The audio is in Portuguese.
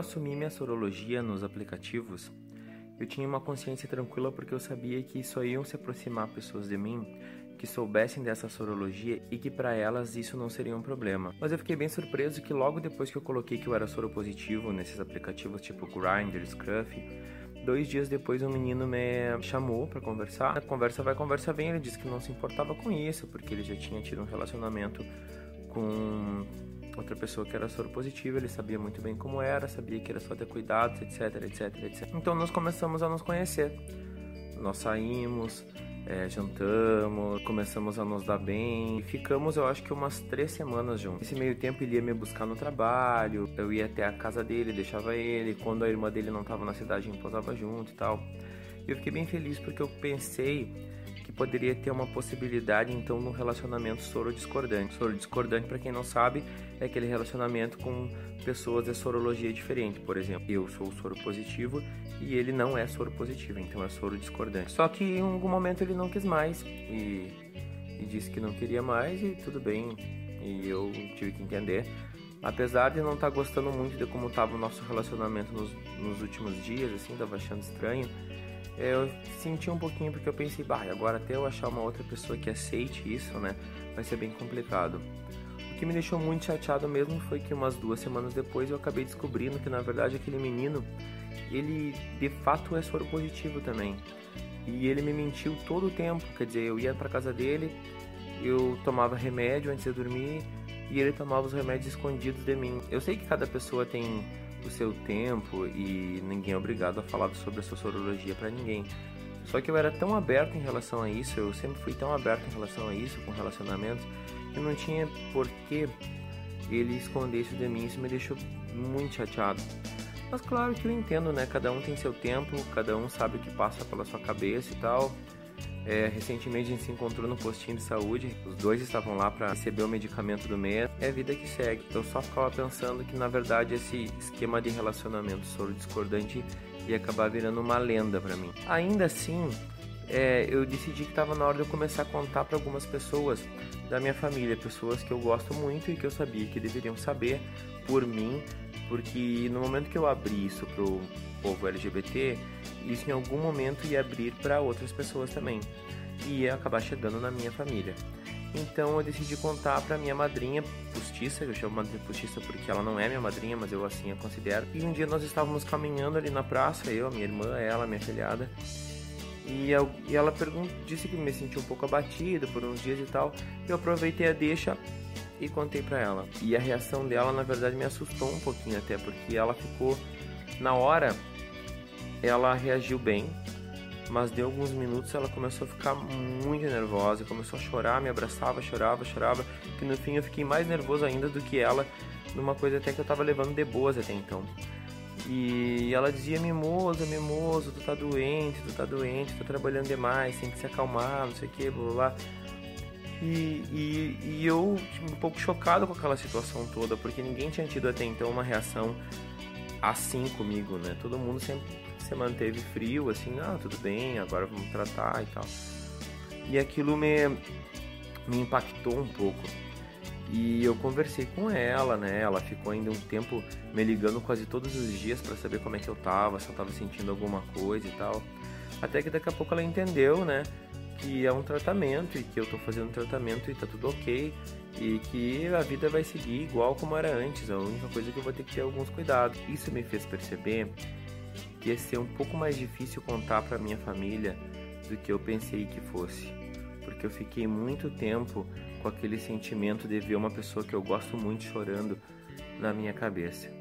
assumi minha sorologia nos aplicativos, eu tinha uma consciência tranquila porque eu sabia que só iam se aproximar pessoas de mim que soubessem dessa sorologia e que para elas isso não seria um problema. Mas eu fiquei bem surpreso que logo depois que eu coloquei que eu era soropositivo nesses aplicativos tipo Grindr, Scruff, dois dias depois um menino me chamou para conversar. A conversa vai, conversa vem, ele disse que não se importava com isso, porque ele já tinha tido um relacionamento com outra pessoa que era soropositiva, ele sabia muito bem como era, sabia que era só ter cuidados, etc, etc, etc. Então nós começamos a nos conhecer. Nós saímos, é, jantamos, começamos a nos dar bem ficamos, eu acho que umas três semanas juntos. Nesse meio tempo ele ia me buscar no trabalho, eu ia até a casa dele, deixava ele, quando a irmã dele não estava na cidade, a gente posava junto e tal. E eu fiquei bem feliz porque eu pensei que poderia ter uma possibilidade então no relacionamento soro discordante. Soro discordante, para quem não sabe, é aquele relacionamento com pessoas de sorologia diferente. Por exemplo, eu sou soro positivo e ele não é soro positivo, então é soro discordante. Só que em algum momento ele não quis mais e, e disse que não queria mais e tudo bem. E eu tive que entender. Apesar de não estar tá gostando muito de como estava o nosso relacionamento nos, nos últimos dias, assim, estava achando estranho eu senti um pouquinho porque eu pensei, bah, agora até eu achar uma outra pessoa que aceite isso, né, vai ser bem complicado. O que me deixou muito chateado mesmo foi que umas duas semanas depois eu acabei descobrindo que na verdade aquele menino, ele de fato é soro positivo também. E ele me mentiu todo o tempo, quer dizer, eu ia para casa dele, eu tomava remédio antes de dormir e ele tomava os remédios escondidos de mim. Eu sei que cada pessoa tem o seu tempo e ninguém é obrigado a falar sobre a sua sorologia para ninguém. Só que eu era tão aberto em relação a isso, eu sempre fui tão aberto em relação a isso, com relacionamentos, que não tinha por que ele esconder isso de mim, isso me deixou muito chateado. Mas claro que eu entendo, né? Cada um tem seu tempo, cada um sabe o que passa pela sua cabeça e tal. É, recentemente a gente se encontrou no postinho de saúde, os dois estavam lá para receber o medicamento do mês. É a vida que segue. Eu só ficava pensando que na verdade esse esquema de relacionamento soro discordante ia acabar virando uma lenda para mim. Ainda assim, é, eu decidi que estava na hora de eu começar a contar para algumas pessoas da minha família, pessoas que eu gosto muito e que eu sabia que deveriam saber por mim, porque no momento que eu abri isso pro povo LGBT, isso em algum momento ia abrir para outras pessoas também e ia acabar chegando na minha família. Então eu decidi contar para minha madrinha postiça, eu chamo madrinha postiça porque ela não é minha madrinha, mas eu assim a considero. E um dia nós estávamos caminhando ali na praça, eu, minha irmã, ela, minha filhada, e, eu, e ela disse que me sentiu um pouco abatido por uns dias e tal. Eu aproveitei a deixa e contei para ela. E a reação dela, na verdade, me assustou um pouquinho até, porque ela ficou na hora ela reagiu bem, mas deu alguns minutos ela começou a ficar muito nervosa, começou a chorar, me abraçava, chorava, chorava, que no fim eu fiquei mais nervoso ainda do que ela, numa coisa até que eu tava levando de boas até então. E ela dizia, mimoso, mimoso, tu tá doente, tu tá doente, tu tá trabalhando demais, tem que se acalmar, não sei o que, blá blá blá. E, e, e eu tipo, um pouco chocado com aquela situação toda, porque ninguém tinha tido até então uma reação assim comigo, né? Todo mundo sempre se manteve frio, assim, ah, tudo bem, agora vamos tratar e tal. E aquilo me, me impactou um pouco. E eu conversei com ela, né? Ela ficou ainda um tempo me ligando quase todos os dias para saber como é que eu tava, se eu tava sentindo alguma coisa e tal. Até que daqui a pouco ela entendeu, né? Que é um tratamento e que eu tô fazendo um tratamento e tá tudo ok. E que a vida vai seguir igual como era antes. A única coisa é que eu vou ter que ter alguns cuidados. Isso me fez perceber que ia ser um pouco mais difícil contar para minha família do que eu pensei que fosse, porque eu fiquei muito tempo com aquele sentimento de ver uma pessoa que eu gosto muito chorando na minha cabeça.